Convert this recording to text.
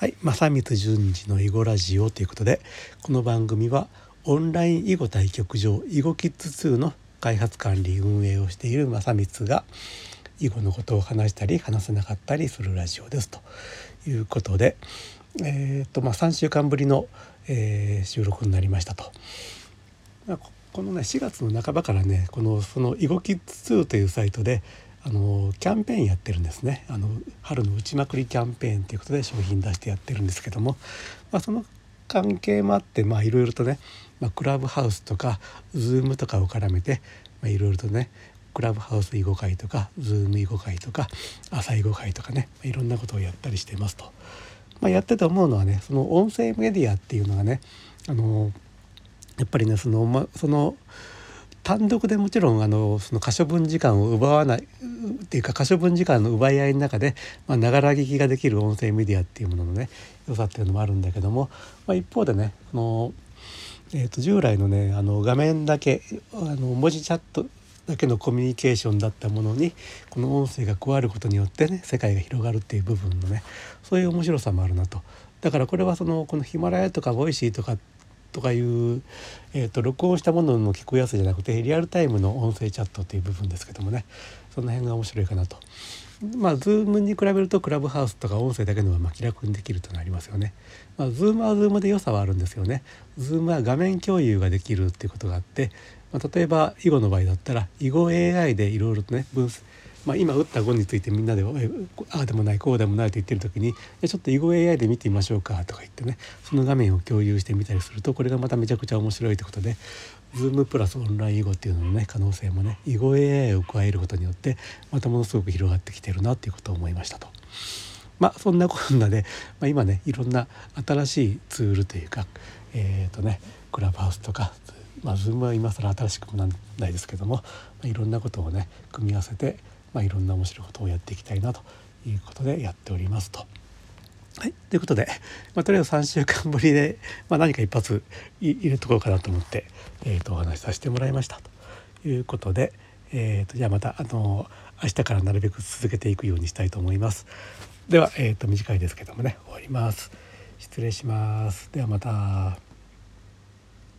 はい、正光順次の囲碁ラジオということでこの番組はオンライン囲碁対局場囲碁キッズ2の開発管理運営をしている正光が囲碁のことを話したり話せなかったりするラジオですということで、えーとまあ、3週間ぶりの、えー、収録になりましたと。このね4月の半ばからねこのその囲碁キッズ2というサイトであのキャンペーンやってるんですねあの春の打ちまくりキャンペーンということで商品出してやってるんですけども、まあ、その関係もあっていろいろとね、まあ、クラブハウスとか Zoom とかを絡めていろいろとねクラブハウス囲碁会とか Zoom 囲碁会とか朝囲碁会とかねいろんなことをやったりしてますと。まあ、やってて思うのはねその音声メディアっていうのがねあのやっぱりねその,、ま、その単独でもちろんあのその可処分時間を奪わないっていうか可処分時間の奪い合いの中でながら聞きができる音声メディアっていうもののね良さっていうのもあるんだけども、まあ、一方でねこの、えー、と従来のねあの画面だけあの文字チャットだけのコミュニケーションだったものにこの音声が加わることによってね世界が広がるっていう部分のねそういう面白さもあるなと。だからこれはそのこのヒマラヤとかボイシーとかとかいう、えーと、録音したものの聞くやつじゃなくてリアルタイムの音声チャットという部分ですけどもねその辺が面白いかなと。まあ、ズームに比べるとクラブハウスとか音声だけのはま気楽にできるとなりますよね。まあ、ズームはズームで良さはあるんですよね。ズームは画面共有ができるっていうことがあって、まあ、例えば囲碁の場合だったら囲碁 AI でいろいろとね分析まあ、今打った碁についてみんなでああでもないこうでもないと言ってる時にちょっと囲碁 AI で見てみましょうかとか言ってねその画面を共有してみたりするとこれがまためちゃくちゃ面白いということで Zoom プラスオンライン囲碁っていうののね可能性もね囲碁 AI を加えることによってまたものすごく広がってきてるなっていうことを思いましたと。まあそんなこんなで、まあ、今ねいろんな新しいツールというかえっ、ー、とねクラブハウスとかまあ Zoom は今更新しくもなんないですけども、まあ、いろんなことをね組み合わせてまあ、いろんな面白いことをやっていきたいなということでやっておりますと。はい、ということで、まあ、とりあえず3週間ぶりで、まあ、何か一発入れとこうかなと思って、えー、とお話しさせてもらいましたということで、えー、とじゃあまたあの明日からなるべく続けていくようにしたいと思います。では、えー、と短いですけどもね終わります。失礼します。ではまた。